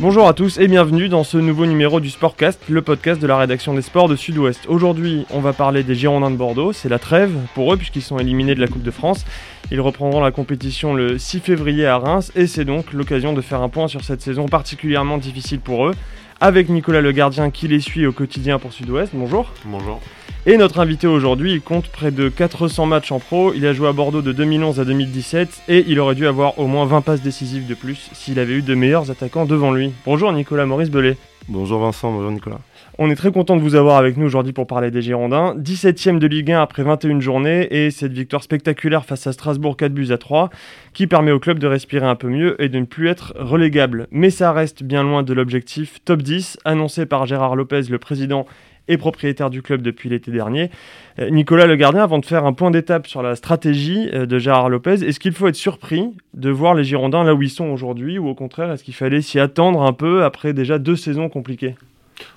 Bonjour à tous et bienvenue dans ce nouveau numéro du Sportcast, le podcast de la rédaction des sports de Sud-Ouest. Aujourd'hui, on va parler des Girondins de Bordeaux. C'est la trêve pour eux puisqu'ils sont éliminés de la Coupe de France. Ils reprendront la compétition le 6 février à Reims et c'est donc l'occasion de faire un point sur cette saison particulièrement difficile pour eux. Avec Nicolas Le Gardien qui les suit au quotidien pour Sud-Ouest. Bonjour. Bonjour. Et notre invité aujourd'hui, il compte près de 400 matchs en pro, il a joué à Bordeaux de 2011 à 2017 et il aurait dû avoir au moins 20 passes décisives de plus s'il avait eu de meilleurs attaquants devant lui. Bonjour Nicolas Maurice Belay. Bonjour Vincent, bonjour Nicolas. On est très content de vous avoir avec nous aujourd'hui pour parler des Girondins. 17ème de Ligue 1 après 21 journées et cette victoire spectaculaire face à Strasbourg 4 buts à 3 qui permet au club de respirer un peu mieux et de ne plus être relégable. Mais ça reste bien loin de l'objectif top 10 annoncé par Gérard Lopez, le président et propriétaire du club depuis l'été dernier. Euh, Nicolas Le Gardien, avant de faire un point d'étape sur la stratégie euh, de Gérard Lopez, est-ce qu'il faut être surpris de voir les Girondins là où ils sont aujourd'hui ou au contraire, est-ce qu'il fallait s'y attendre un peu après déjà deux saisons compliquées?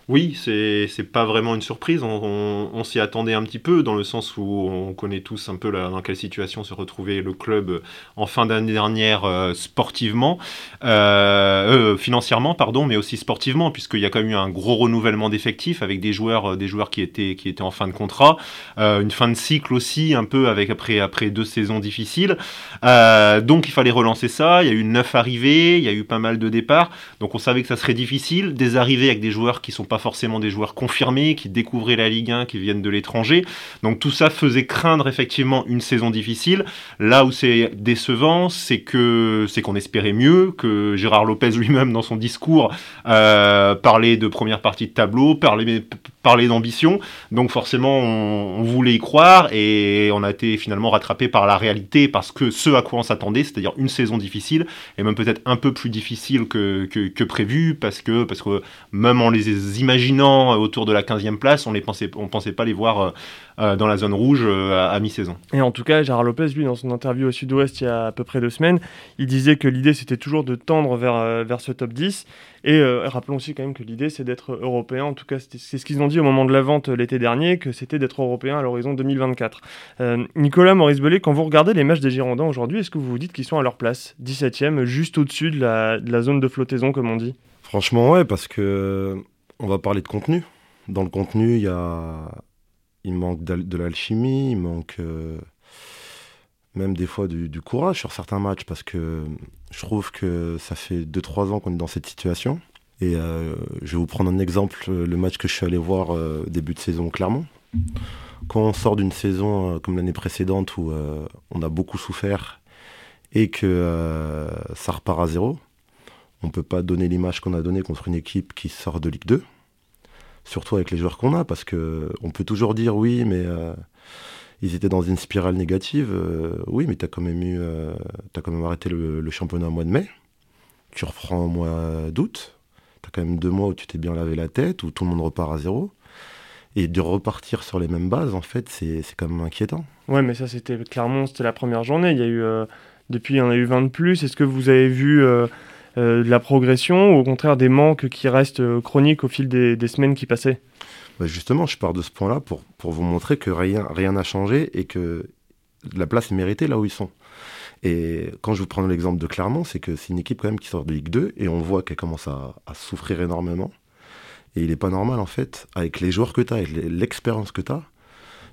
Oui, c'est pas vraiment une surprise. On, s'y attendait un petit peu, dans le sens où on connaît tous un peu dans quelle situation se retrouvait le club en fin d'année dernière euh, sportivement, euh, euh, financièrement, pardon, mais aussi sportivement, puisqu'il y a quand même eu un gros renouvellement d'effectifs avec des joueurs, qui étaient en fin de contrat, une fin de cycle aussi, un peu avec après, après deux saisons difficiles. donc il fallait relancer ça. Il y a eu neuf arrivées, il y a eu pas mal de départs. Donc on savait que ça serait difficile. Des arrivées avec des joueurs qui sont pas forcément des joueurs confirmés, qui découvraient la Ligue 1, qui viennent de l'étranger. Donc tout ça faisait craindre effectivement une saison difficile. Là où c'est décevant, c'est que c'est qu'on espérait mieux, que Gérard Lopez lui-même dans son discours euh, parlait de première partie de tableau, parlait, parlait d'ambition. Donc forcément, on, voulait y croire et on a été finalement rattrapé par la réalité parce que ce à quoi on s'attendait, c'est-à-dire une saison difficile et même peut-être un peu plus difficile que, que, prévu parce que, parce que même en les imaginant autour de la 15e place, on ne pensait, on pensait pas les voir euh, euh, dans la zone rouge euh, à, mi-saison. Et en tout cas, Gérard Lopez, lui, dans son interview au Sud-Ouest il y a à peu près deux semaines, il disait que l'idée c'était toujours de tendre vers, euh, vers ce top 10. Et rappelons aussi quand même que l'idée c'est d'être européen. En tout cas, c'est ce qu'ils ont dit au moment de la vente l'été dernier, que c'était d'être européen à l'horizon 2024. Nicolas Maurice Bellet, quand vous regardez les matchs des Girondins aujourd'hui, est-ce que vous vous dites qu'ils sont à leur place 17e, juste au-dessus de la, de la zone de flottaison, comme on dit? Franchement, ouais, parce que on va parler de contenu. Dans le contenu, il manque de l'alchimie, il manque euh, même des fois du, courage sur certains matchs parce que je trouve que ça fait 2-3 ans qu'on est dans cette situation. Et euh, je vais vous prendre un exemple, le match que je suis allé voir euh, début de saison Clermont. Quand on sort d'une saison comme l'année précédente où on a beaucoup souffert et que ça repart à zéro, on ne peut pas donner l'image qu'on a donnée contre une équipe qui sort de Ligue 2 surtout avec les joueurs qu'on a, parce que on peut toujours dire oui, mais euh, ils étaient dans une spirale négative. Euh, oui, mais tu as quand même eu, euh, quand même arrêté le, championnat au mois de mai. Tu reprends au mois d'août. Tu as quand même deux mois où tu t'es bien lavé la tête, où tout le monde repart à zéro. Et de repartir sur les mêmes bases, en fait, c'est quand même inquiétant. Ouais, mais ça, c'était clairement, c'était la première journée. Il y a eu, depuis, il y en a eu 20 de plus. Est-ce que vous avez vu euh, de la progression ou au contraire des manques qui restent euh, chroniques au fil des, semaines qui passaient? Bah, Justement, je pars de ce point-là pour, pour vous montrer que rien rien n'a changé et que la place est méritée là où ils sont. Et quand je vous prends l'exemple de Clermont, c'est que c'est une équipe quand même qui sort de Ligue 2 et on voit qu'elle commence à, souffrir énormément. Et il n'est pas normal en fait, avec les joueurs que tu as, avec l'expérience que tu as,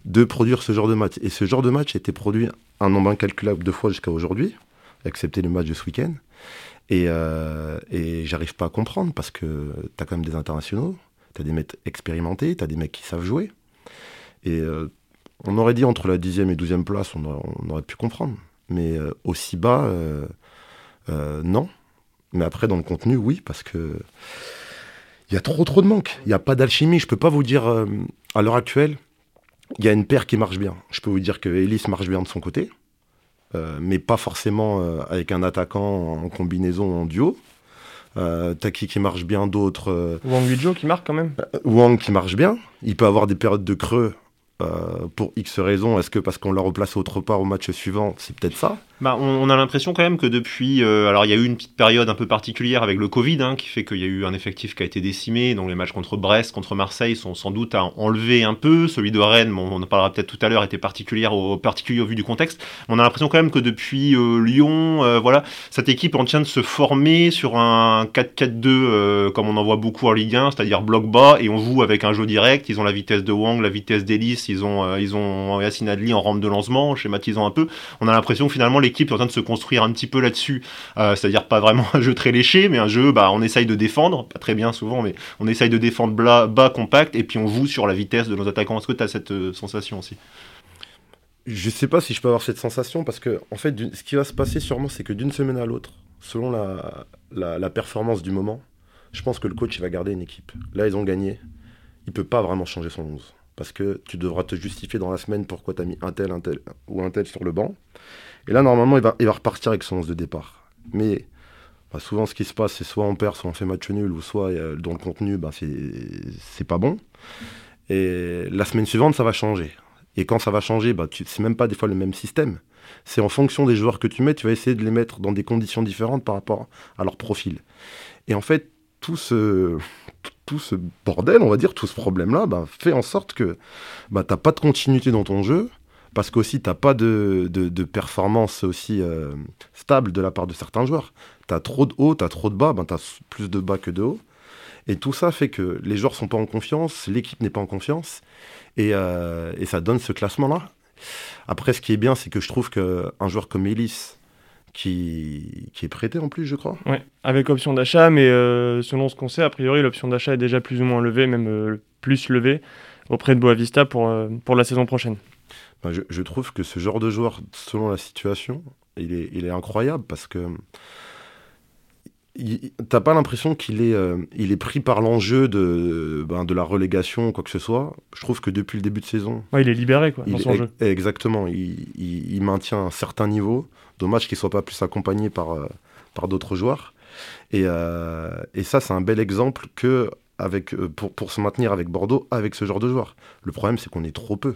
de produire ce genre de match. Et ce genre de match a été produit un nombre incalculable de fois jusqu'à aujourd'hui, excepté le match de ce week-end. Et, euh, et j'arrive pas à comprendre parce que tu as quand même des internationaux, tu as des mecs expérimentés, tu as des mecs qui savent jouer. Et euh, on aurait dit entre la 10e et 12e place, on, aurait, pu comprendre. Mais euh, aussi bas, non. Mais après, dans le contenu, oui, parce que il y a trop trop de manque. Il n'y a pas d'alchimie. Je peux pas vous dire, à l'heure actuelle, il y a une paire qui marche bien. Je peux vous dire que Ellis marche bien de son côté. Euh, mais pas forcément euh, avec un attaquant en combinaison en duo. Euh, Taki qui marche bien, d'autres. Wang Guizhou qui marque quand même. Wang qui marche bien. Il peut avoir des périodes de creux pour X raisons. Est-ce que parce qu'on l'a replacé autre part au match suivant C'est peut-être ça. Bah, on, a l'impression quand même que depuis, euh, alors il y a eu une petite période un peu particulière avec le Covid, hein, qui fait qu'il y a eu un effectif qui a été décimé, donc les matchs contre Brest, contre Marseille sont sans doute à enlever un peu. Celui de Rennes, on en parlera peut-être tout à l'heure, était particulier au, particulier au vu du contexte. On a l'impression quand même que depuis euh, Lyon, euh, voilà, cette équipe en tient de se former sur un 4-4-2 comme on en voit beaucoup en Ligue 1, c'est-à-dire bloc bas et on joue avec un jeu direct. Ils ont la vitesse de Wang, la vitesse d'Ellis, ils ont ils ont Yacine Adli en rampe de lancement, schématisant un peu. On a l'impression finalement l'équipe est en train de se construire un petit peu là-dessus, euh, c'est-à-dire pas vraiment un jeu très léché, mais un jeu, bah, on essaye de défendre, pas très bien souvent, mais on essaye de défendre bas, compact, et puis on joue sur la vitesse de nos attaquants. Est-ce que tu as cette euh, sensation aussi? Je sais pas si je peux avoir cette sensation, parce que en fait, ce qui va se passer sûrement, c'est que d'une semaine à l'autre, selon la, performance du moment, je pense que le coach il va garder une équipe. Là, ils ont gagné. Il peut pas vraiment changer son 11 parce que tu devras te justifier dans la semaine pourquoi tu as mis un tel, un tel ou un tel sur le banc. Et là, normalement, il va, il repartir avec son 11 de départ. Mais bah, souvent, ce qui se passe, c'est soit on perd, soit on fait match nul, ou soit dans le contenu, bah, c'est pas bon. Et la semaine suivante, ça va changer. Et quand ça va changer, bah, c'est même pas des fois le même système. C'est en fonction des joueurs que tu mets, tu vas essayer de les mettre dans des conditions différentes par rapport à leur profil. Et en fait, tout ce, bordel, on va dire, tout ce problème-là, bah, fait en sorte que tu n'as pas de continuité dans ton jeu, parce qu'aussi tu n'as pas de, de, performance aussi euh, stable de la part de certains joueurs. Tu as trop de haut, tu as trop de bas, ben, tu as plus de bas que de haut. Et tout ça fait que les joueurs sont pas en confiance, l'équipe n'est pas en confiance, et, euh, et ça donne ce classement-là. Après, ce qui est bien, c'est que je trouve qu'un joueur comme Ellis, qui, qui, est prêté en plus, je crois. Oui, avec option d'achat, mais euh, selon ce qu'on sait, a priori, l'option d'achat est déjà plus ou moins levée, même plus levée, auprès de Boavista pour, pour la saison prochaine. Je, je, trouve que ce genre de joueur, selon la situation, il est, il est incroyable parce que t'as pas l'impression qu'il est, il est pris par l'enjeu de, ben, de la relégation ou quoi que ce soit. Je trouve que depuis le début de saison. Ouais, il est libéré quoi, dans son jeu. Exactement. Il, il, il, maintient un certain niveau. Dommage qu'il soit pas plus accompagné par, euh, par d'autres joueurs. Et, euh, et ça, c'est un bel exemple que avec, euh, pour, pour se maintenir avec Bordeaux, avec ce genre de joueurs. Le problème, c'est qu'on est trop peu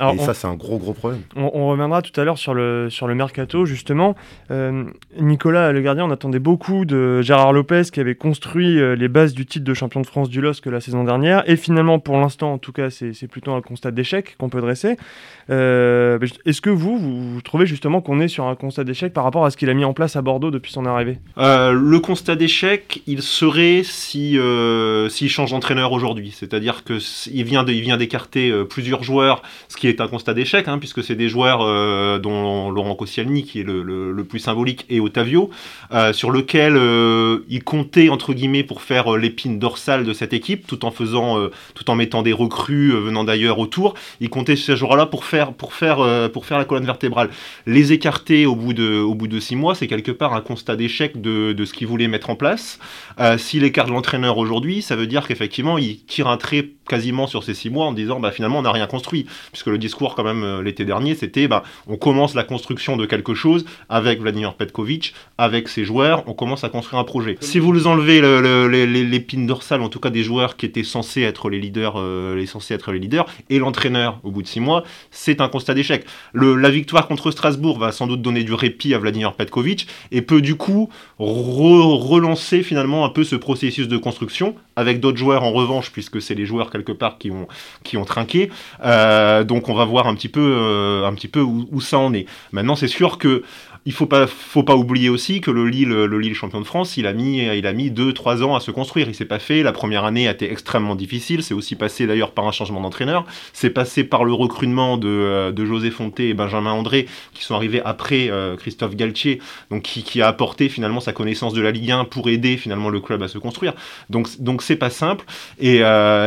et ça, c'est un gros, gros problème. On, reviendra tout à l'heure sur le, sur le mercato, justement. Euh, Nicolas, le gardien, on attendait beaucoup de Gérard Lopez, qui avait construit euh, les bases du titre de champion de France du LOSC la saison dernière. Et finalement, pour l'instant, en tout cas, c'est plutôt un constat d'échec qu'on peut dresser. Euh, Est-ce que vous, vous, trouvez justement qu'on est sur un constat d'échec par rapport à ce qu'il a mis en place à Bordeaux depuis son arrivée? Euh, Le constat d'échec, il serait si s'il change d'entraîneur aujourd'hui. C'est-à-dire qu'il vient d'écarter plusieurs joueurs, ce qui est est un constat d'échec, hein, puisque c'est des joueurs euh, dont Laurent Koscielny, qui est le, plus symbolique, et Otavio, euh, sur lequel euh, il comptait, entre guillemets, pour faire l'épine dorsale de cette équipe, tout en faisant, tout en mettant des recrues venant d'ailleurs autour. Il comptait ces joueurs-là pour faire, pour, faire, pour faire la colonne vertébrale. Les écarter au bout de, au bout de six mois, c'est quelque part un constat d'échec de, de, ce qu'il voulait mettre en place. S'il écarte l'entraîneur aujourd'hui, ça veut dire qu'effectivement, il tire un trait quasiment sur ces six mois en disant bah, finalement on n'a rien construit. Puisque le discours quand même euh, l'été dernier c'était bah, on commence la construction de quelque chose avec Vladimir Petkovic, avec ses joueurs, on commence à construire un projet. Si vous enlevez l'épine dorsale en tout cas des joueurs qui étaient censés être les leaders, euh, les censés être les leaders, et l'entraîneur au bout de six mois, c'est un constat d'échec. La victoire contre Strasbourg va sans doute donner du répit à Vladimir Petkovic et peut du coup relancer finalement un peu ce processus de construction avec d'autres joueurs en revanche puisque c'est les joueurs quelque part qui ont, qui ont trinqué. Euh, donc on va voir un petit peu, euh, un petit peu où, ça en est. Maintenant, c'est sûr que il faut pas, faut pas oublier aussi que le Lille, le Lille champion de France, il a mis, il a mis deux, trois ans à se construire. Il s'est pas fait. La première année a été extrêmement difficile. C'est aussi passé d'ailleurs par un changement d'entraîneur. C'est passé par le recrutement de, euh, José Fonté et Benjamin André, qui sont arrivés après euh, Christophe Galtier, donc qui, a apporté finalement sa connaissance de la Ligue 1 pour aider finalement le club à se construire. Donc, donc c'est pas simple. Et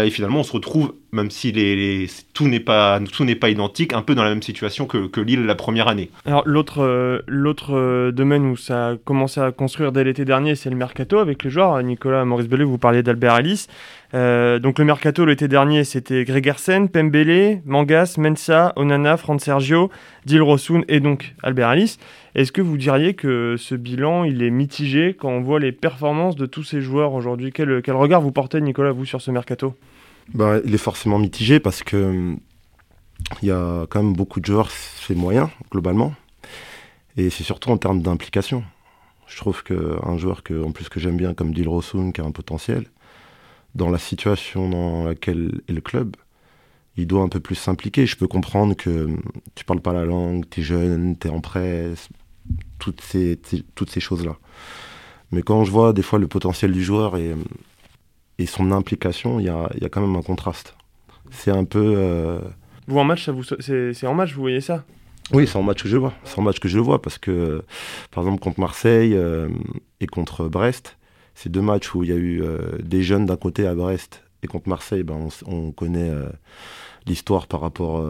finalement, on se retrouve même si tout n'est pas tout n'est pas identique, un peu dans la même situation que, que Lille la première année. Alors l'autre euh, l'autre euh, domaine où ça a commencé à construire dès l'été dernier, c'est le mercato avec les joueurs. Nicolas, Maurice Bellet, vous parliez d'Albert Alice. Euh, donc le mercato l'été dernier, c'était Gregersen, Pembele, Mangas, Mensa, Onana, Fran Sergio, Dilrosun et donc Albert Alice. Est-ce que vous diriez que ce bilan, il est mitigé quand on voit les performances de tous ces joueurs aujourd'hui? Quel, quel regard vous portez, Nicolas, vous, sur ce mercato? Bah, il est forcément mitigé parce que il y a quand même beaucoup de joueurs, c'est moyen globalement. Et c'est surtout en termes d'implication. Je trouve qu'un joueur que, en plus que j'aime bien comme Dilrosun, qui a un potentiel, dans la situation dans laquelle est le club, il doit un peu plus s'impliquer. Je peux comprendre que tu parles pas la langue, tu es jeune, tu es en presse, toutes ces, toutes ces choses-là. Mais quand je vois des fois le potentiel du joueur et, et son implication, il y a, y a, quand même un contraste. C'est un peu. Euh, vous en match, c'est en match, vous voyez ça? Oui, c'est en match que je vois. C'est en match que je vois parce que, par exemple, contre Marseille euh, et contre Brest, c'est deux matchs où il y a eu euh, des jeunes d'un côté à Brest et contre Marseille, ben, on, connaît l'histoire par rapport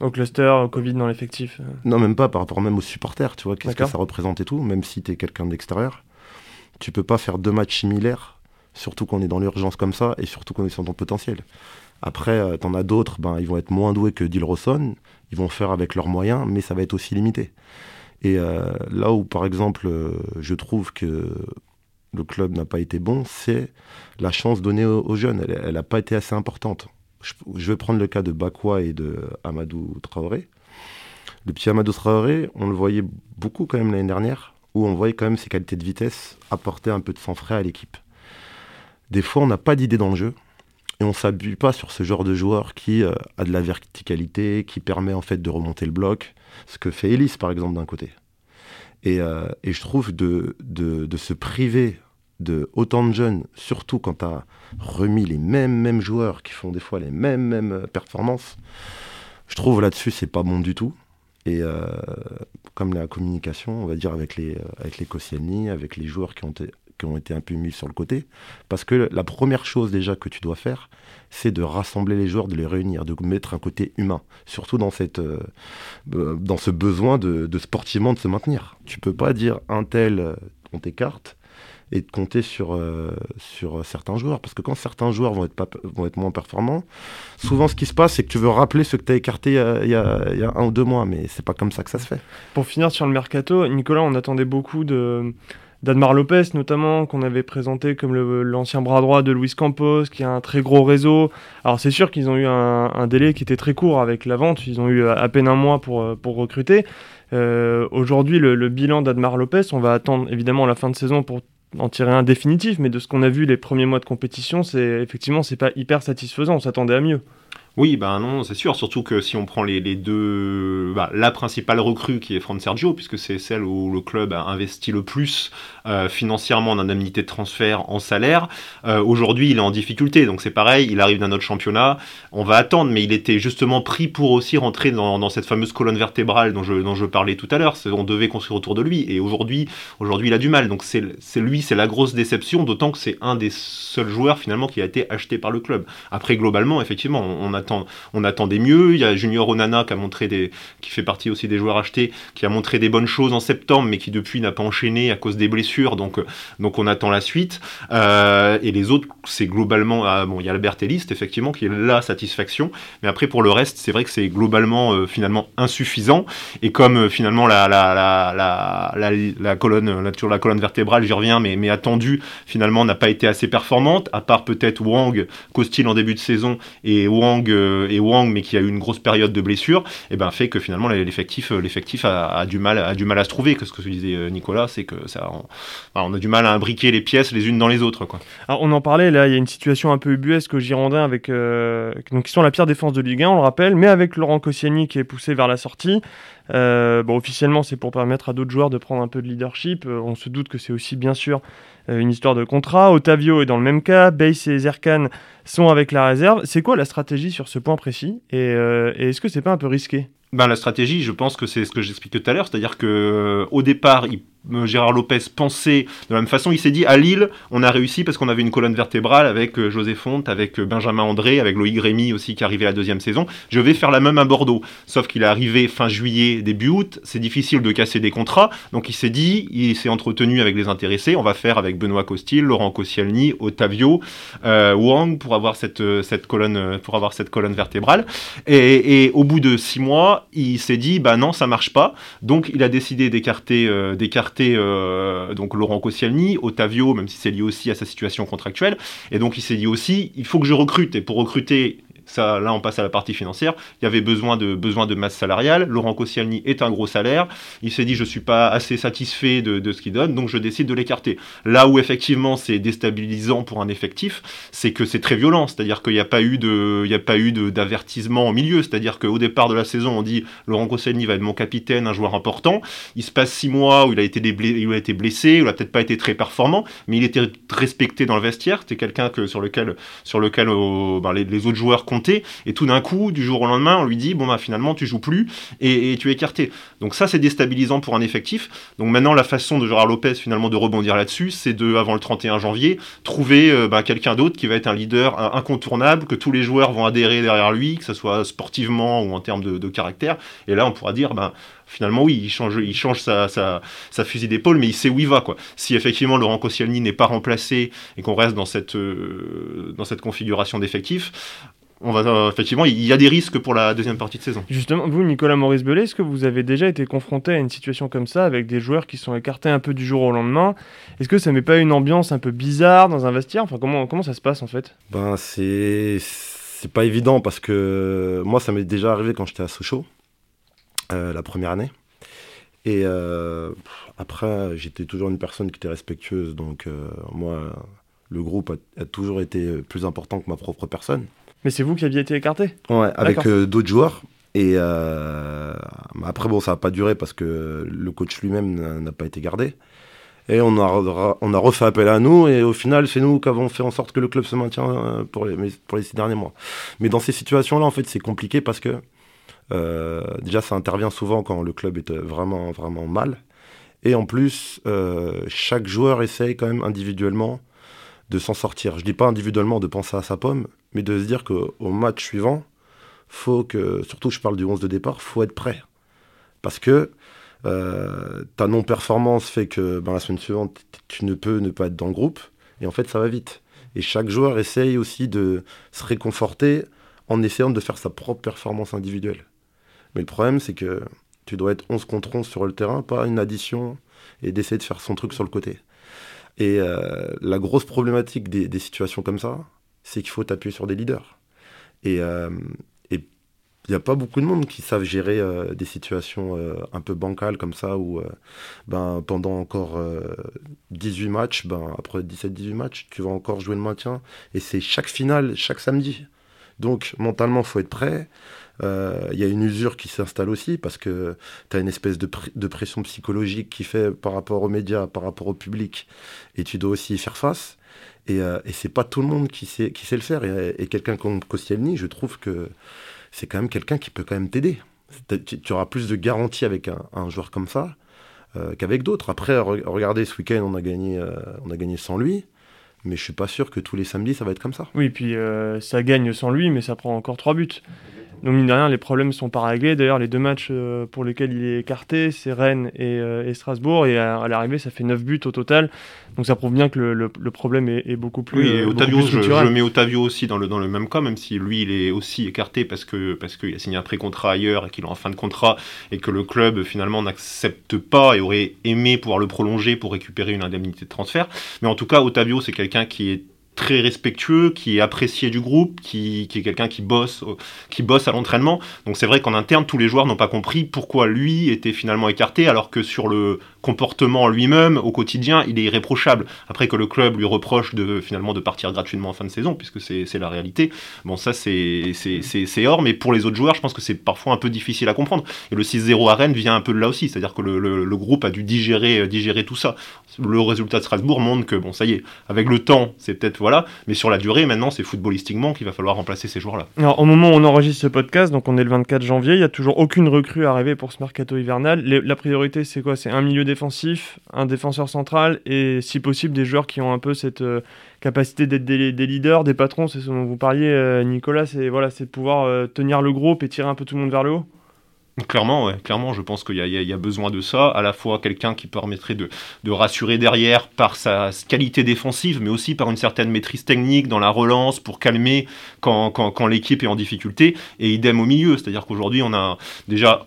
au cluster, au Covid dans l'effectif. Non, même pas par rapport même aux supporters, tu vois, qu'est-ce que ça représente et tout, même si tu es quelqu'un d'extérieur. Tu peux pas faire deux matchs similaires, surtout qu'on est dans l'urgence comme ça et surtout qu'on est sur ton potentiel. Après, euh, t'en as d'autres, ben, ils vont être moins doués que Dilroson, ils vont faire avec leurs moyens, mais ça va être aussi limité. Et euh, là où, par exemple, euh, je trouve que le club n'a pas été bon, c'est la chance donnée aux, jeunes. Elle n'a pas été assez importante. Je, vais prendre le cas de Bakwa et de Amadou Traoré. Le petit Amadou Traoré, on le voyait beaucoup quand même l'année dernière, où on voyait quand même ses qualités de vitesse apporter un peu de sang frais à l'équipe. Des fois, on n'a pas d'idée dans le jeu et on s'abuse pas sur ce genre de joueur qui euh, a de la verticalité, qui permet en fait de remonter le bloc, ce que fait Ellis par exemple d'un côté. Et, euh, je trouve de, se priver de autant de jeunes, surtout quand tu remis les mêmes, mêmes joueurs qui font des fois les mêmes, mêmes euh, performances, je trouve là-dessus c'est pas bon du tout. Et comme la communication, on va dire avec les, avec les avec les joueurs qui ont été qui ont été un peu mis sur le côté. Parce que la première chose déjà que tu dois faire, c'est de rassembler les joueurs, de les réunir, de mettre un côté humain. Surtout dans, cette, euh, euh, dans ce besoin de, sportivement de se maintenir. Tu peux pas dire un tel, euh, on t'écarte et de compter sur, sur certains joueurs. Parce que quand certains joueurs vont être, pas, vont être moins performants, souvent ce qui se passe, c'est que tu veux rappeler ceux que tu as écartés il y a, y a, un ou deux mois, mais c'est pas comme ça que ça se fait. Pour finir sur le mercato, Nicolas, on attendait beaucoup de d'Admar Lopez notamment, qu'on avait présenté comme l'ancien bras droit de Luis Campos, qui a un très gros réseau. Alors c'est sûr qu'ils ont eu un, délai qui était très court avec la vente, ils ont eu à peine un mois pour, euh, pour recruter. Euh, aujourd'hui, le, bilan d'Admar Lopez, on va attendre évidemment la fin de saison pour en tirer un définitif, mais de ce qu'on a vu les premiers mois de compétition, c'est effectivement c'est pas hyper satisfaisant, on s'attendait à mieux. Oui, ben non, c'est sûr. Surtout que si on prend les, deux, bah, la principale recrue qui est Fran Sergio, puisque c'est celle où le club a investi le plus euh, financièrement en indemnité de transfert, en salaire. Euh, aujourd'hui, il est en difficulté, donc c'est pareil. Il arrive d'un autre championnat. On va attendre, mais il était justement pris pour aussi rentrer dans, cette fameuse colonne vertébrale dont je, dont je parlais tout à l'heure. On devait construire autour de lui, et aujourd'hui, il a du mal. Donc c'est lui, c'est la grosse déception, d'autant que c'est un des seuls joueurs finalement qui a été acheté par le club. Après, globalement, effectivement, on, on a on attendait mieux. Il y a Junior Onana qui a montré qui fait partie aussi des joueurs achetés, qui a montré des bonnes choses en septembre, mais qui depuis n'a pas enchaîné à cause des blessures. Donc, euh, donc on attend la suite. Euh, et les autres, c'est globalement, ah, bon, il y a Albert Ellis, effectivement, qui est la satisfaction. Mais après, pour le reste, c'est vrai que c'est globalement euh, finalement insuffisant. Et comme finalement la, colonne, la, la colonne vertébrale, j'y reviens, mais, mais attendue, finalement, n'a pas été assez performante, à part peut-être Wang, Costil en début de saison, et Wang et Wang, mais qui a eu une grosse période de blessure, et eh ben fait que finalement l'effectif, euh, l'effectif a, du mal, a du mal à se trouver. Que ce que disait euh, Nicolas, c'est que ça, on, a du mal à imbriquer les pièces les unes dans les autres. Quoi. Alors on en parlait là, il y a une situation un peu ubuesque au Girondin avec donc qui sont la pire défense de Ligue 1, on le rappelle, mais avec Laurent Koscielny qui est poussé vers la sortie. Bon, officiellement, c'est pour permettre à d'autres joueurs de prendre un peu de leadership. on se doute que c'est aussi bien sûr une histoire de contrat. Otavio est dans le même cas. Bass et Zerkan sont avec la réserve. C'est quoi la stratégie sur ce point précis et, euh, est-ce que c'est pas un peu risqué? Ben, La stratégie, je pense que c'est ce que j'expliquais tout à l'heure, c'est-à-dire que euh, au départ, il euh, Gérard Lopez pensait de la même façon. Il s'est dit à Lille, on a réussi parce qu'on avait une colonne vertébrale avec euh, José Fonte, avec euh, Benjamin André, avec Loïc Rémy aussi qui arrivait la deuxième saison. Je vais faire la même à Bordeaux. Sauf qu'il est arrivé fin juillet, début août. C'est difficile de casser des contrats. Donc il s'est dit, il s'est entretenu avec les intéressés. On va faire avec Benoît Costil, Laurent Koscielny, Otavio, Wang pour avoir cette, cette colonne pour avoir cette colonne vertébrale. Et, au bout de six mois, il s'est dit, bah non, ça marche pas. Donc il a décidé d'écarter d'écarter euh, donc Laurent Koscielny, Otavio, même si c'est lié aussi à sa situation contractuelle. Et donc il s'est dit aussi, il faut que je recrute. Et pour recruter, ça, là on passe à la partie financière, il y avait besoin de, besoin de masse salariale, Laurent Koscielny est un gros salaire, il s'est dit je suis pas assez satisfait de, de ce qu'il donne, donc je décide de l'écarter. Là où effectivement c'est déstabilisant pour un effectif, c'est que c'est très violent, c'est-à-dire qu'il n'y a pas eu de, d'avertissement au milieu, c'est-à-dire qu'au départ de la saison on dit Laurent Koscielny va être mon capitaine, un joueur important, il se passe six mois où il a été, il a été blessé, où il a peut-être pas été très performant, mais il était respecté dans le vestiaire, c'était quelqu'un que, sur lequel, sur lequel oh, ben, les, autres joueurs et tout d'un coup, du jour au lendemain, on lui dit, bon bah finalement tu joues plus, et, tu es écarté. Donc ça c'est déstabilisant pour un effectif, donc maintenant la façon de Gérard Lopez finalement de rebondir là-dessus, c'est de, avant le 31 janvier, trouver euh, ben, quelqu'un d'autre qui va être un leader incontournable, que tous les joueurs vont adhérer derrière lui, que ce soit sportivement ou en termes de, caractère, et là on pourra dire, ben, finalement, oui, il change, il change sa, sa, fusil d'épaule, mais il sait où il va. Quoi. Si effectivement Laurent Koscielny n'est pas remplacé et qu'on reste dans cette, euh, dans cette configuration d'effectifs, on va, euh, effectivement, il y a des risques pour la deuxième partie de saison. Justement, vous, Nicolas Maurice Bellet, est-ce que vous avez déjà été confronté à une situation comme ça, avec des joueurs qui sont écartés un peu du jour au lendemain? Est-ce que ça met pas une ambiance un peu bizarre dans un vestiaire? Enfin, comment, comment ça se passe en fait? Ben, c'est. C'est pas évident parce que moi, ça m'est déjà arrivé quand j'étais à Sochaux. Euh, la première année. Et euh, après, j'étais toujours une personne qui était respectueuse. Donc, euh, moi, le groupe a, toujours été plus important que ma propre personne. Mais c'est vous qui aviez été écarté Ouais, avec d'autres joueurs. Et après, bon, ça n'a pas duré parce que le coach lui-même n'a pas été gardé. Et on a, on a refait appel à nous, et au final, c'est nous qui avons fait en sorte que le club se maintient pour les, pour les six derniers mois. Mais dans ces situations-là, en fait, c'est compliqué parce que euh, déjà, ça intervient souvent quand le club est vraiment, vraiment mal. Et en plus, euh, chaque joueur essaye quand même individuellement de s'en sortir. Je dis pas individuellement de penser à sa pomme, mais de se dire qu'au match suivant, faut que, surtout je parle du 11 de départ, faut être prêt. Parce que euh, ta non-performance fait que ben, la semaine suivante, tu ne peux ne pas être dans le groupe. Et en fait, ça va vite. Et chaque joueur essaye aussi de se réconforter en essayant de faire sa propre performance individuelle. Mais le problème, c'est que tu dois être 11 contre 11 sur le terrain, pas une addition, et d'essayer de faire son truc sur le côté. Et euh, la grosse problématique des, situations comme ça, c'est qu'il faut t'appuyer sur des leaders. Et euh, il n'y a pas beaucoup de monde qui savent gérer euh, des situations un peu bancales comme ça, où ben, pendant encore 18 matchs, ben, après 17-18 matchs, tu vas encore jouer le maintien. Et c'est chaque finale, chaque samedi. Donc mentalement, faut être prêt. Euh, il y a une usure qui s'installe aussi parce que tu as une espèce de, pression psychologique qui fait par rapport aux médias, par rapport au public, et tu dois aussi y faire face. Et, euh, et c'est pas tout le monde qui sait, le faire. Et, quelqu'un comme Koscielny, je trouve que c'est quand même quelqu'un qui peut quand même t'aider. Tu, auras plus de garantie avec un, joueur comme ça euh, qu'avec d'autres. Après, regardez, ce week-end, on, a on a gagné sans lui mais je suis pas sûr que tous les samedis ça va être comme ça. Oui, puis ça gagne sans lui, mais ça prend encore trois buts. Donc, mine de rien, les problèmes sont pas réglés. D'ailleurs, les deux matchs euh, pour lesquels il est écarté, c'est Rennes et, euh, Strasbourg. Et à, l'arrivée, ça fait 9 buts au total. Donc, ça prouve bien que le, problème est, beaucoup plus. Oui, et euh, Otavio, je, mets Otavio aussi dans le, dans le même cas, même si lui, il est aussi écarté parce qu'il parce qu'il a signé un pré-contrat ailleurs et qu'il est en fin de contrat et que le club, finalement, n'accepte pas et aurait aimé pouvoir le prolonger pour récupérer une indemnité de transfert. Mais en tout cas, Otavio, c'est quelqu'un qui est très respectueux, qui est apprécié du groupe, qui, est quelqu'un qui bosse, qui bosse à l'entraînement. Donc c'est vrai qu'en interne, tous les joueurs n'ont pas compris pourquoi lui était finalement écarté, alors que sur le comportement lui-même, au quotidien, il est irréprochable. Après que le club lui reproche de finalement de partir gratuitement en fin de saison, puisque c'est la réalité. Bon, ça c'est hors, mais pour les autres joueurs, je pense que c'est parfois un peu difficile à comprendre. Et le 6-0 à Rennes vient un peu de là aussi, c'est-à-dire que le, le, groupe a dû digérer, digérer tout ça. Le résultat de Strasbourg montre que bon, ça y est, avec le temps, c'est peut-être voilà. Mais sur la durée, maintenant, c'est footballistiquement qu'il va falloir remplacer ces joueurs-là. Alors, au moment où on enregistre ce podcast, donc on est le 24 janvier, il n'y a toujours aucune recrue arrivée pour ce mercato hivernal. la priorité, c'est quoi? C'est un milieu un défenseur central et, si possible, des joueurs qui ont un peu cette euh, capacité d'être des, leaders, des patrons. C'est ce dont vous parliez, euh, Nicolas. C'est voilà, de pouvoir euh, tenir le groupe et tirer un peu tout le monde vers le haut. Clairement, ouais, clairement, je pense qu'il y, y, a besoin de ça, à la fois quelqu'un qui permettrait de, de, rassurer derrière par sa qualité défensive, mais aussi par une certaine maîtrise technique dans la relance pour calmer quand, quand, quand l'équipe est en difficulté, et idem au milieu, c'est-à-dire qu'aujourd'hui on a déjà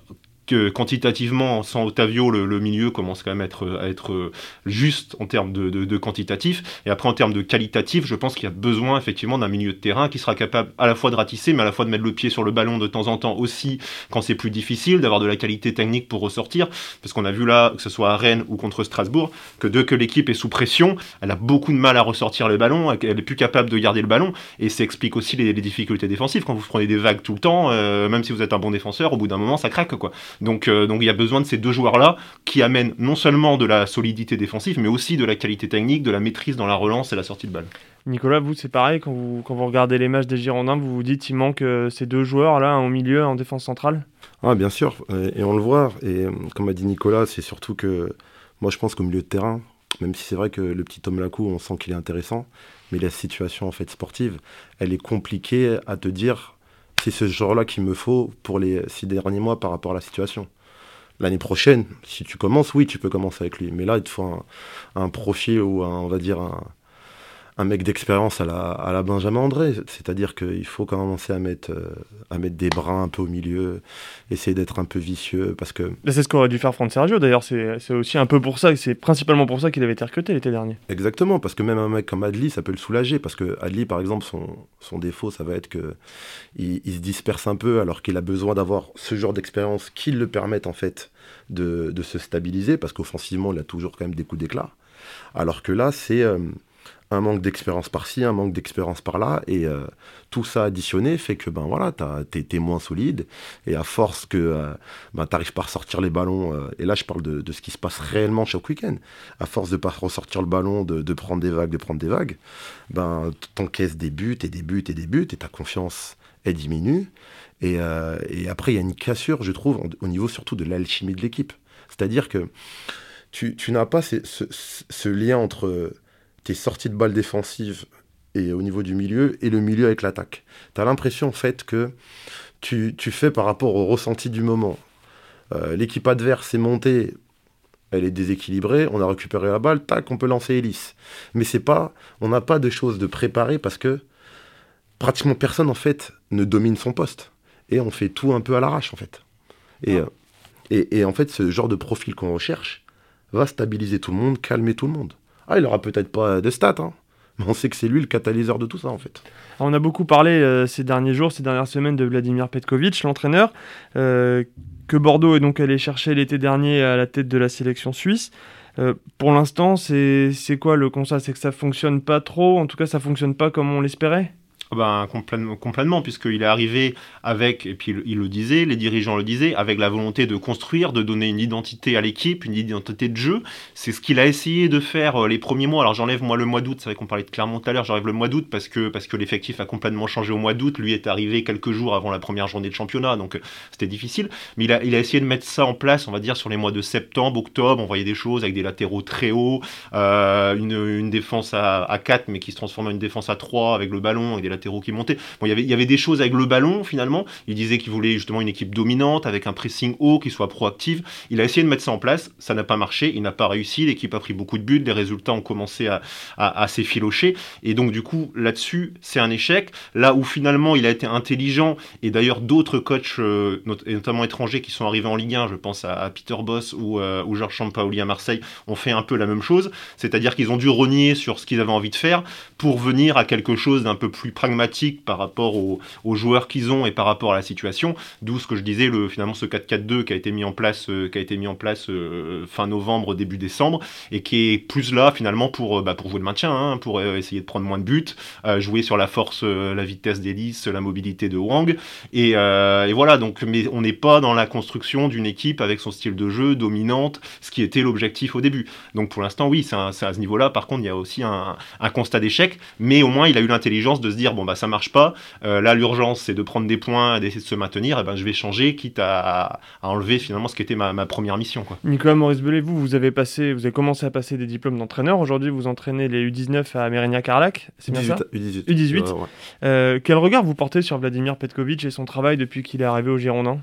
quantitativement, sans Otavio, le, milieu commence quand même à être, être juste en termes de, de, quantitatif. Et après, en termes de qualitatif, je pense qu'il y a besoin effectivement d'un milieu de terrain qui sera capable à la fois de ratisser, mais à la fois de mettre le pied sur le ballon de temps en temps aussi quand c'est plus difficile, d'avoir de la qualité technique pour ressortir. Parce qu'on a vu là, que ce soit à Rennes ou contre Strasbourg, que dès que l'équipe est sous pression, elle a beaucoup de mal à ressortir le ballon, elle est plus capable de garder le ballon. Et ça explique aussi les, difficultés défensives. Quand vous prenez des vagues tout le temps, euh, même si vous êtes un bon défenseur, au bout d'un moment, ça craque. quoi. Donc, euh, donc il y a besoin de ces deux joueurs-là qui amènent non seulement de la solidité défensive, mais aussi de la qualité technique, de la maîtrise dans la relance et la sortie de balle. Nicolas, vous, c'est pareil, quand vous, quand vous regardez les matchs des Girondins, vous vous dites qu'il manque euh, ces deux joueurs-là, au milieu, en défense centrale? Ah, Bien sûr, et on le voit. Et comme a dit Nicolas, c'est surtout que moi, je pense qu'au milieu de terrain, même si c'est vrai que le petit Tom Lacou, on sent qu'il est intéressant, mais la situation en fait sportive, elle est compliquée à te dire c'est ce genre-là qu'il me faut pour les six derniers mois par rapport à la situation. L'année prochaine, si tu commences, oui, tu peux commencer avec lui. Mais là, il te faut un, profil ou un, on va dire un, un mec d'expérience à la, à la Benjamin André. C'est-à-dire qu'il faut commencer à mettre, euh, à mettre des brins un peu au milieu, essayer d'être un peu vicieux. Parce que... C'est ce qu'aurait dû faire Franck Sergio d'ailleurs. C'est aussi un peu pour ça, c'est principalement pour ça qu'il avait été recruté l'été dernier. Exactement, parce que même un mec comme Adli, ça peut le soulager. Parce que Adli, par exemple, son, son défaut, ça va être qu'il il se disperse un peu alors qu'il a besoin d'avoir ce genre d'expérience qui le permette en fait de, de se stabiliser. Parce qu'offensivement, il a toujours quand même des coups d'éclat. Alors que là, c'est. Euh, un manque d'expérience par-ci, un manque d'expérience par-là, et euh, tout ça additionné fait que ben voilà, t'es moins solide, et à force que euh, ben, t'arrives pas à ressortir les ballons, euh, et là je parle de, ce qui se passe réellement chaque week-end, à force de pas ressortir le ballon, de, prendre des vagues, de prendre des vagues, ben t'encaisses des buts et des buts et des buts, et ta confiance elle diminue, et, après il y a une cassure, je trouve, au niveau surtout de l'alchimie de l'équipe, c'est-à-dire que tu, n'as pas ce lien entre tes sorties de balles défensives et au niveau du milieu et le milieu avec l'attaque. Tu as l'impression en fait que tu, fais par rapport au ressenti du moment. Euh, l'équipe adverse est montée, elle est déséquilibrée, on a récupéré la balle, tac, on peut lancer hélice. Mais c'est pas, on n'a pas de choses de préparer parce que pratiquement personne en fait ne domine son poste et on fait tout un peu à l'arrache en fait. Et, euh, et, et en fait, ce genre de profil qu'on recherche va stabiliser tout le monde, calmer tout le monde. Ah, il aura peut-être pas de stats, hein. mais on sait que c'est lui le catalyseur de tout ça en fait. On a beaucoup parlé euh, ces derniers jours, ces dernières semaines de Vladimir Petkovic, l'entraîneur, euh, que Bordeaux est donc allé chercher l'été dernier à la tête de la sélection suisse. Euh, pour l'instant, c'est quoi le constat? C'est que ça fonctionne pas trop, en tout cas ça fonctionne pas comme on l'espérait? Ben, complètement, complètement puisqu'il est arrivé avec, et puis il, le disait, les dirigeants le disaient, avec la volonté de construire, de donner une identité à l'équipe, une identité de jeu. C'est ce qu'il a essayé de faire euh, les premiers mois. Alors j'enlève moi le mois d'août, c'est vrai qu'on parlait de Clermont tout à l'heure, j'enlève le mois d'août parce que, parce que l'effectif a complètement changé au mois d'août. Lui est arrivé quelques jours avant la première journée de championnat, donc euh, c'était difficile. Mais il a, essayé de mettre ça en place, on va dire, sur les mois de septembre, octobre. On voyait des choses avec des latéraux très hauts, euh, une, défense à, à 4, mais qui se transformait en une défense à 3 avec le ballon et des latéraux qui montaient. Il y avait, des choses avec le ballon finalement. Il disait qu'il voulait justement une équipe dominante avec un pressing haut qui soit proactive. Il a essayé de mettre ça en place. Ça n'a pas marché. Il n'a pas réussi. L'équipe a pris beaucoup de buts. Les résultats ont commencé à, s'effilocher. Et donc, du coup, là-dessus, c'est un échec. Là où finalement, il a été intelligent et d'ailleurs d'autres coachs, euh, notamment étrangers, qui sont arrivés en Ligue 1, je pense à, Peter Boss ou, euh, Georges Champaoli à Marseille, ont fait un peu la même chose. C'est-à-dire qu'ils ont dû renier sur ce qu'ils avaient envie de faire pour venir à quelque chose d'un peu plus pragmatique par rapport aux, joueurs qu'ils ont et par rapport à la situation. D'où ce que je disais, le, finalement ce 4-4-2 qui a été mis en place, euh, qui a été mis en place euh, fin novembre, début décembre, et qui est plus là finalement pour, euh, bah, pour jouer le maintien, hein, pour essayer de prendre moins de buts, jouer sur la force, la vitesse d'hélice, la mobilité de Wang. Et, voilà, donc mais on n'est pas dans la construction d'une équipe avec son style de jeu dominante, ce qui était l'objectif au début. Donc pour l'instant, oui, c'est à ce niveau-là. Par contre, il y a aussi un, un constat d'échec, mais au moins il a eu l'intelligence de se dire bon bah ça marche pas, euh, là, l'urgence, c'est de prendre des points, d'essayer de se maintenir. Et eh ben, je vais changer, quitte à, enlever finalement ce qui était ma, première mission. Quoi. Nicolas Maurice Belay, vous, vous avez passé, vous avez commencé à passer des diplômes d'entraîneur. Aujourd'hui, vous entraînez les U19 à Mérignac-Carlac. C'est bien ça U18. U18. Euh, quel regard vous portez sur Vladimir Petkovic et son travail depuis qu'il est arrivé au Girondin?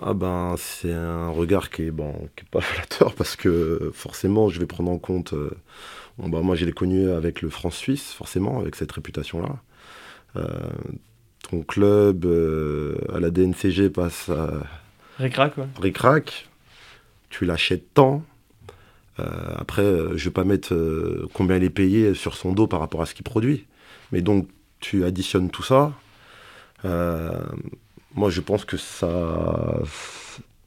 Ah ben c'est un regard qui est bon qui est pas flatteur parce que forcément je vais prendre en compte euh, bon, bah, moi je l'ai connu avec le France Suisse forcément avec cette réputation là euh, ton club euh, à la DNCG passe Ricrac, ouais. Ricrac, tu l'achètes tant. Euh, après, je vais pas mettre combien il est payé sur son dos par rapport à ce qu'il produit. Mais donc, tu additionnes tout ça. moi, je pense que ça.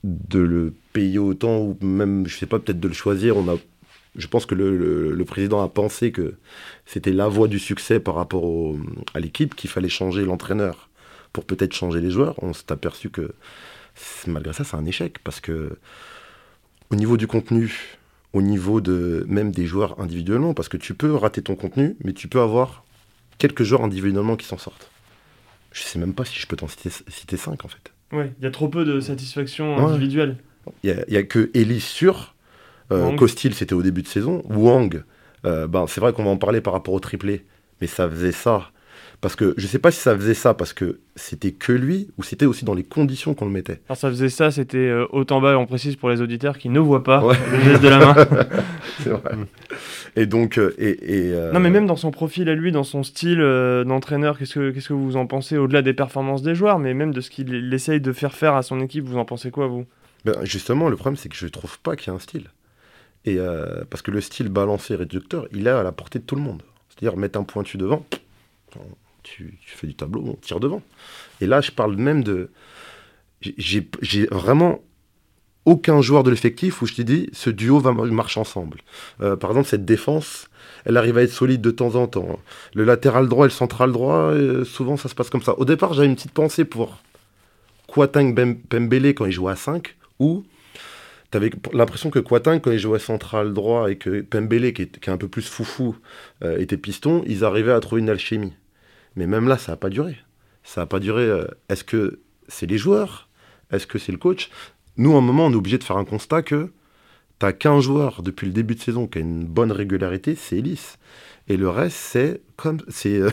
De le payer autant, ou même, je sais pas, peut-être de le choisir, on a je pense que le, président a pensé que c'était la voie du succès par rapport à l'équipe, qu'il fallait changer l'entraîneur pour peut-être changer les joueurs. On s'est aperçu que malgré ça, c'est un échec parce que au niveau du contenu, au niveau de même des joueurs individuellement, parce que tu peux rater ton contenu, mais tu peux avoir quelques joueurs individuellement qui s'en sortent. Je sais même pas si je peux t'en citer, citer 5 en fait. Oui, il y a trop peu de satisfaction individuelle. Il n'y a, que Elise sur, Costil c'était au début de saison, Wang, euh, ben, c'est vrai qu'on va en parler par rapport au triplé, mais ça faisait ça parce que je sais pas si ça faisait ça parce que c'était que lui ou c'était aussi dans les conditions qu'on le mettait. Alors ça faisait ça, c'était euh, autant bas, on précise pour les auditeurs qui ne voient pas le geste de la main. c'est vrai. Et donc, euh, et, euh, non mais même dans son profil à lui, dans son style d'entraîneur, qu'est-ce que qu'est-ce que vous en pensez au-delà des performances des joueurs, mais même de ce qu'il essaye de faire faire à son équipe, vous en pensez quoi vous? Ben, Justement, le problème c'est que je trouve pas qu'il y ait un style. Et parce que le style balancé réducteur, il est à la portée de tout le monde. C'est-à-dire mettre un pointu devant, tu, fais du tableau, on tire devant. Et là, je parle même de. J'ai vraiment aucun joueur de l'effectif où je t'ai dit ce duo va marcher ensemble. Euh, par exemple, cette défense, elle arrive à être solide de temps en temps. Le latéral droit et le central droit, euh, souvent ça se passe comme ça. Au départ, j'avais une petite pensée pour Kwatang Pembele quand il jouait à 5, ou tu avais l'impression que Kwatang, quand il jouait central droit et que Pembele, qui est, un peu plus foufou, euh, était piston, ils arrivaient à trouver une alchimie. Mais même là, ça n'a pas duré. Ça n'a pas duré. Euh, est-ce que c'est les joueurs? Est-ce que c'est le coach? Nous, à un moment, on est obligé de faire un constat que tu as qu'un joueur depuis le début de saison qui a une bonne régularité, c'est Ellis. Et le reste, c'est comme. c'est euh,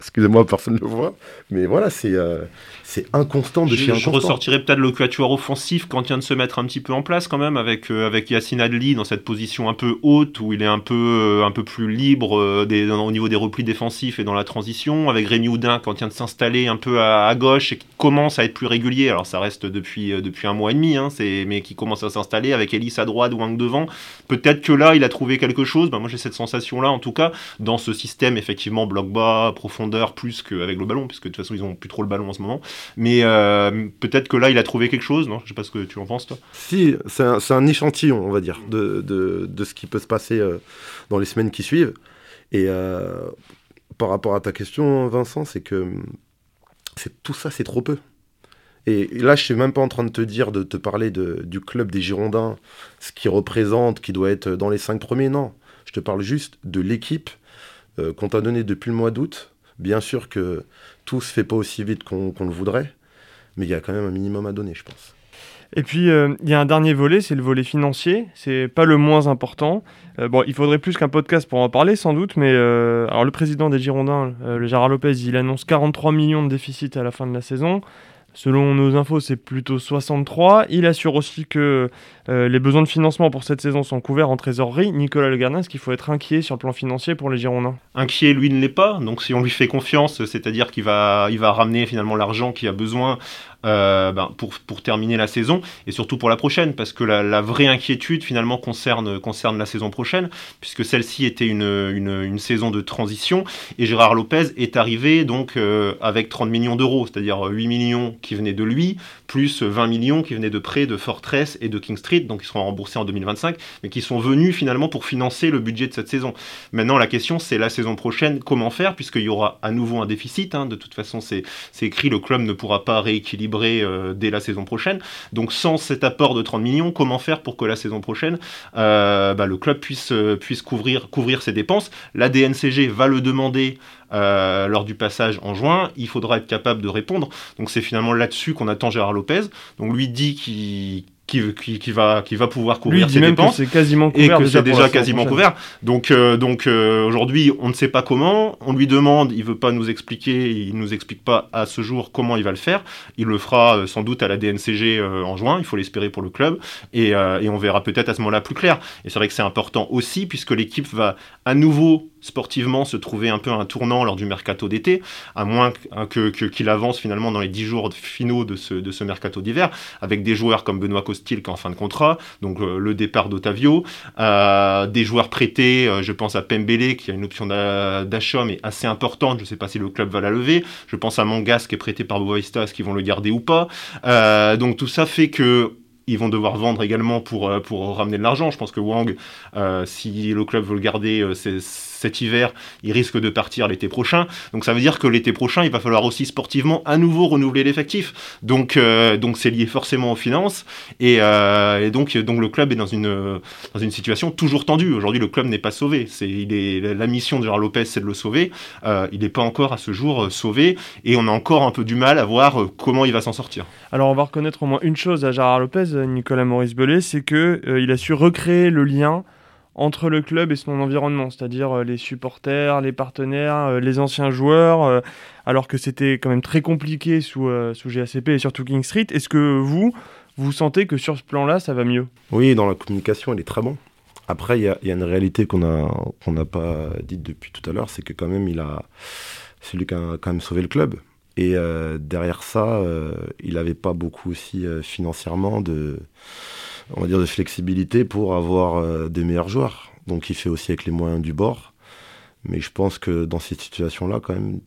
Excusez-moi, personne ne le voit. Mais voilà, c'est euh, c'est inconstant de chez inconstant. Je ressortirais peut-être le quatuor offensif quand il vient de se mettre un petit peu en place quand même, avec, euh, avec Yacine Adli dans cette position un peu haute, où il est un peu, euh, un peu plus libre des, au niveau des replis défensifs et dans la transition, avec Rémi Houdin quand il vient de s'installer un peu à, gauche et qui commence à être plus régulier. Alors ça reste depuis, depuis un mois et demi, hein, mais qui commence à s'installer, avec Ellis à droite, Wang devant. Peut-être que là, il a trouvé quelque chose. Ben, moi, j'ai cette sensation-là, en tout cas, dans ce système, effectivement, bloc bas, profond plus qu'avec le ballon, puisque de toute façon ils ont plus trop le ballon en ce moment. Mais euh, peut-être que là il a trouvé quelque chose, non Je sais pas ce que tu en penses toi. Si, c'est un, échantillon, on va dire, de, de, ce qui peut se passer euh, dans les semaines qui suivent. Et euh, par rapport à ta question, Vincent, c'est que tout ça, c'est trop peu. Et là, je suis même pas en train de te dire, de te parler de, du club des Girondins, ce qui représente, qui doit être dans les cinq premiers, non. Je te parle juste de l'équipe qu'on t'a donnée depuis le mois d'août, Bien sûr que tout se fait pas aussi vite qu'on le voudrait, mais il y a quand même un minimum à donner, je pense. Et puis, euh, il y a un dernier volet, c'est le volet financier. C'est pas le moins important. Euh, bon, il faudrait plus qu'un podcast pour en parler, sans doute, mais euh, alors le président des Girondins, le Gérard Lopez, il annonce 43 millions de déficit à la fin de la saison. Selon nos infos, c'est plutôt 63. Il assure aussi que euh, les besoins de financement pour cette saison sont couverts en trésorerie. Nicolas Le est-ce qu'il faut être inquiet sur le plan financier pour les Girondins Inquiet, lui ne l'est pas. Donc si on lui fait confiance, c'est-à-dire qu'il va, il va ramener finalement l'argent qu'il a besoin euh, ben, pour, terminer la saison et surtout pour la prochaine, parce que la, vraie inquiétude finalement concerne, concerne la saison prochaine, puisque celle-ci était une, une, saison de transition et Gérard Lopez est arrivé donc euh, avec 30 millions d'euros, c'est-à-dire 8 millions qui venaient de lui, plus 20 millions qui venaient de prêts de Fortress et de King Street, donc ils seront remboursés en 2025, mais qui sont venus finalement pour financer le budget de cette saison. Maintenant, la question, c'est la saison prochaine, comment faire, puisqu'il y aura à nouveau un déficit. Hein. de toute façon, c'est écrit, le club ne pourra pas rééquilibrer euh, dès la saison prochaine. Donc, sans cet apport de 30 millions, comment faire pour que la saison prochaine, euh, bah, le club puisse, euh, couvrir ses dépenses? La DNCG va le demander euh, lors du passage en juin, il faudra être capable de répondre. Donc c'est finalement là-dessus qu'on attend Gérard Lopez. Donc lui dit qu'il qui, va, qui va pouvoir couvrir ses dépenses. c'est quasiment couvert. Et que c'est déjà quasiment couvert. Donc, euh, donc euh, aujourd'hui, on ne sait pas comment. On lui demande, il veut pas nous expliquer, il nous explique pas à ce jour comment il va le faire. Il le fera sans doute à la DNCG en juin, il faut l'espérer pour le club. Et, et on verra peut-être à ce moment-là plus clair. Et c'est vrai que c'est important aussi, puisque l'équipe va à nouveau sportivement se trouver un peu un tournant lors du mercato d'été, à moins que, qu'il avance finalement dans les 10 jours finaux de ce, de ce mercato d'hiver, avec des joueurs comme Benoît Costil qui est en fin de contrat, donc euh, le départ d'Otavio, euh, des joueurs prêtés, euh, je pense à Pembele qui a une option d'achat mais assez importante, je ne sais pas si le club va la lever, je pense à Mangas qui est prêté par Boavista, est-ce vont le garder ou pas, donc tout ça fait que ils vont devoir vendre également pour, pour ramener de l'argent. Je pense que Wang, si le club veut le garder, c'est cet hiver, il risque de partir l'été prochain. Donc ça veut dire que l'été prochain, il va falloir aussi sportivement à nouveau renouveler l'effectif. Donc euh, donc c'est lié forcément aux finances et, euh, donc donc le club est dans une dans une situation toujours tendue. Aujourd'hui, le club n'est pas sauvé. C'est la mission de Gérard Lopez, c'est de le sauver. Euh, il n'est pas encore à ce jour sauvé et on a encore un peu du mal à voir comment il va s'en sortir. Alors on va reconnaître au moins une chose à Gérard Lopez, Nicolas Maurice Bellet, c'est que il a su recréer le lien entre le club et son environnement, c'est-à-dire euh, les supporters, les partenaires, euh, les anciens joueurs, euh, alors que c'était quand même très compliqué sous, sous GACP et surtout King Street. Est-ce que vous, vous sentez que sur ce plan-là, ça va mieux? Oui, dans la communication, elle est très bon. Après, il y, a une réalité qu'on n'a pas dite depuis tout à l'heure, c'est que quand même, il a, c'est lui qui a quand même sauvé le club. Et derrière ça, il n'avait pas beaucoup aussi financièrement de on va dire, de flexibilité pour avoir euh, des meilleurs joueurs. Donc il fait aussi avec les moyens du bord. Mais je pense que dans cette situation-là, quand même,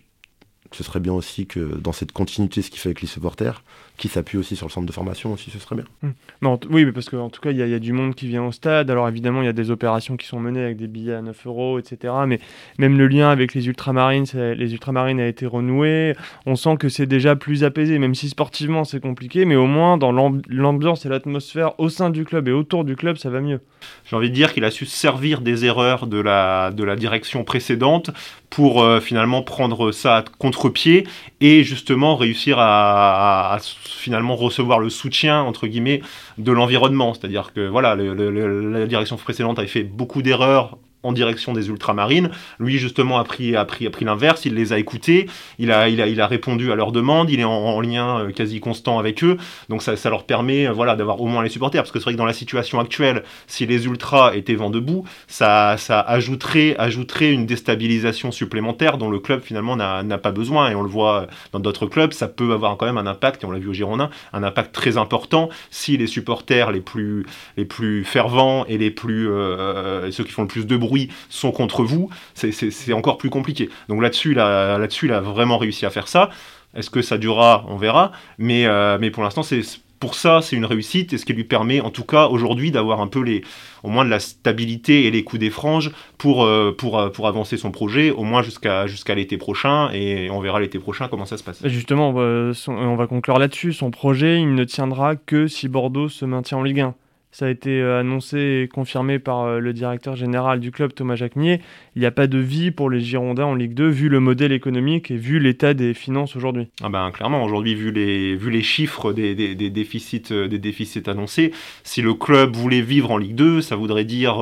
ce serait bien aussi que dans cette continuité, ce qu'il fait avec les supporters, qui s'appuie aussi sur le centre de formation aussi, ce serait bien. Hum. Non, oui, mais parce qu'en tout cas, il y, y, a du monde qui vient au stade. Alors évidemment, il y a des opérations qui sont menées avec des billets à 9 euros, etc. Mais même le lien avec les ultramarines, les ultramarines a été renoué. On sent que c'est déjà plus apaisé, même si sportivement c'est compliqué, mais au moins dans l'ambiance et l'atmosphère au sein du club et autour du club, ça va mieux. J'ai envie de dire qu'il a su servir des erreurs de la, de la direction précédente pour euh, finalement prendre ça contre-pied et justement réussir à, à finalement recevoir le soutien entre guillemets de l'environnement. C'est-à-dire que voilà, la direction précédente avait fait beaucoup d'erreurs en direction des ultramarines. Lui, justement, a pris, a pris, a pris l'inverse, il les a écoutés, il a, il a, il a répondu à leurs demandes, il est en, lien euh, quasi constant avec eux, donc ça, ça leur permet euh, voilà, d'avoir au moins les supporters, parce que c'est vrai que dans la situation actuelle, si les ultras étaient vent debout, ça, ça ajouterait, ajouterait une déstabilisation supplémentaire dont le club finalement n'a pas besoin, et on le voit dans d'autres clubs, ça peut avoir quand même un impact, et on l'a vu au Girondin, un impact très important si les supporters les plus, les plus fervents et les plus, euh, ceux qui font le plus de bruit sont contre vous, c'est encore plus compliqué. Donc là-dessus, là, là-dessus, il a vraiment réussi à faire ça. Est-ce que ça durera? On verra. Mais, euh, mais pour l'instant, c'est pour ça, c'est une réussite et ce qui lui permet, en tout cas aujourd'hui, d'avoir un peu les, au moins de la stabilité et les coups des franges pour, euh, pour, euh, pour avancer son projet, au moins jusqu'à jusqu'à l'été prochain et on verra l'été prochain comment ça se passe. Justement, on va, on va conclure là-dessus. Son projet, il ne tiendra que si Bordeaux se maintient en Ligue 1. Ça a été euh, annoncé et confirmé par euh, le directeur général du club, Thomas Jacquemier. Il n'y a pas de vie pour les Girondins en Ligue 2, vu le modèle économique et vu l'état des finances aujourd'hui. Ah ben, clairement, aujourd'hui, vu les, vu les chiffres des, des, déficits, euh, des déficits annoncés, si le club voulait vivre en Ligue 2, ça voudrait dire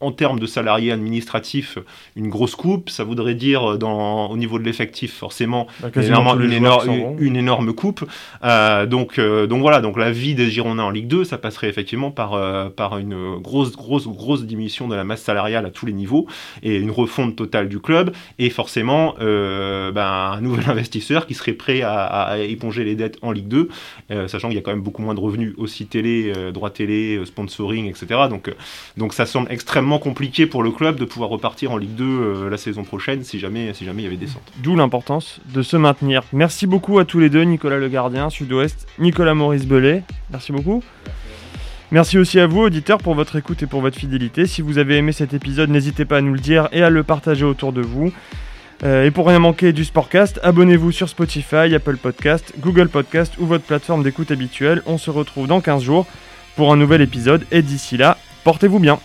en termes de salariés administratifs, une grosse coupe. Ça voudrait dire, euh, dans, au niveau de l'effectif, forcément, une, énorme, une, énorme coupe. Euh, donc, euh, donc voilà, donc la vie des Girondins en Ligue 2, ça passerait effectivement par, par une grosse, grosse, grosse diminution de la masse salariale à tous les niveaux et une refonte totale du club. Et forcément, ben, un nouvel investisseur qui serait prêt à, éponger les dettes en Ligue 2, sachant qu'il y a quand même beaucoup moins de revenus aussi télé, droit télé, sponsoring, etc. Donc, donc ça semble extrêmement compliqué pour le club de pouvoir repartir en Ligue 2 euh, la saison prochaine si jamais, si jamais il y avait descente. D'où l'importance de se maintenir. Merci beaucoup à tous les deux, Nicolas Le Gardien, Sud-Ouest, Nicolas Maurice Belay. Merci beaucoup. Merci aussi à vous, auditeurs, pour votre écoute et pour votre fidélité. Si vous avez aimé cet épisode, n'hésitez pas à nous le dire et à le partager autour de vous. Euh, et pour rien manquer du Sportcast, abonnez-vous sur Spotify, Apple Podcast, Google Podcast ou votre plateforme d'écoute habituelle. On se retrouve dans 15 jours pour un nouvel épisode et d'ici là, portez-vous bien.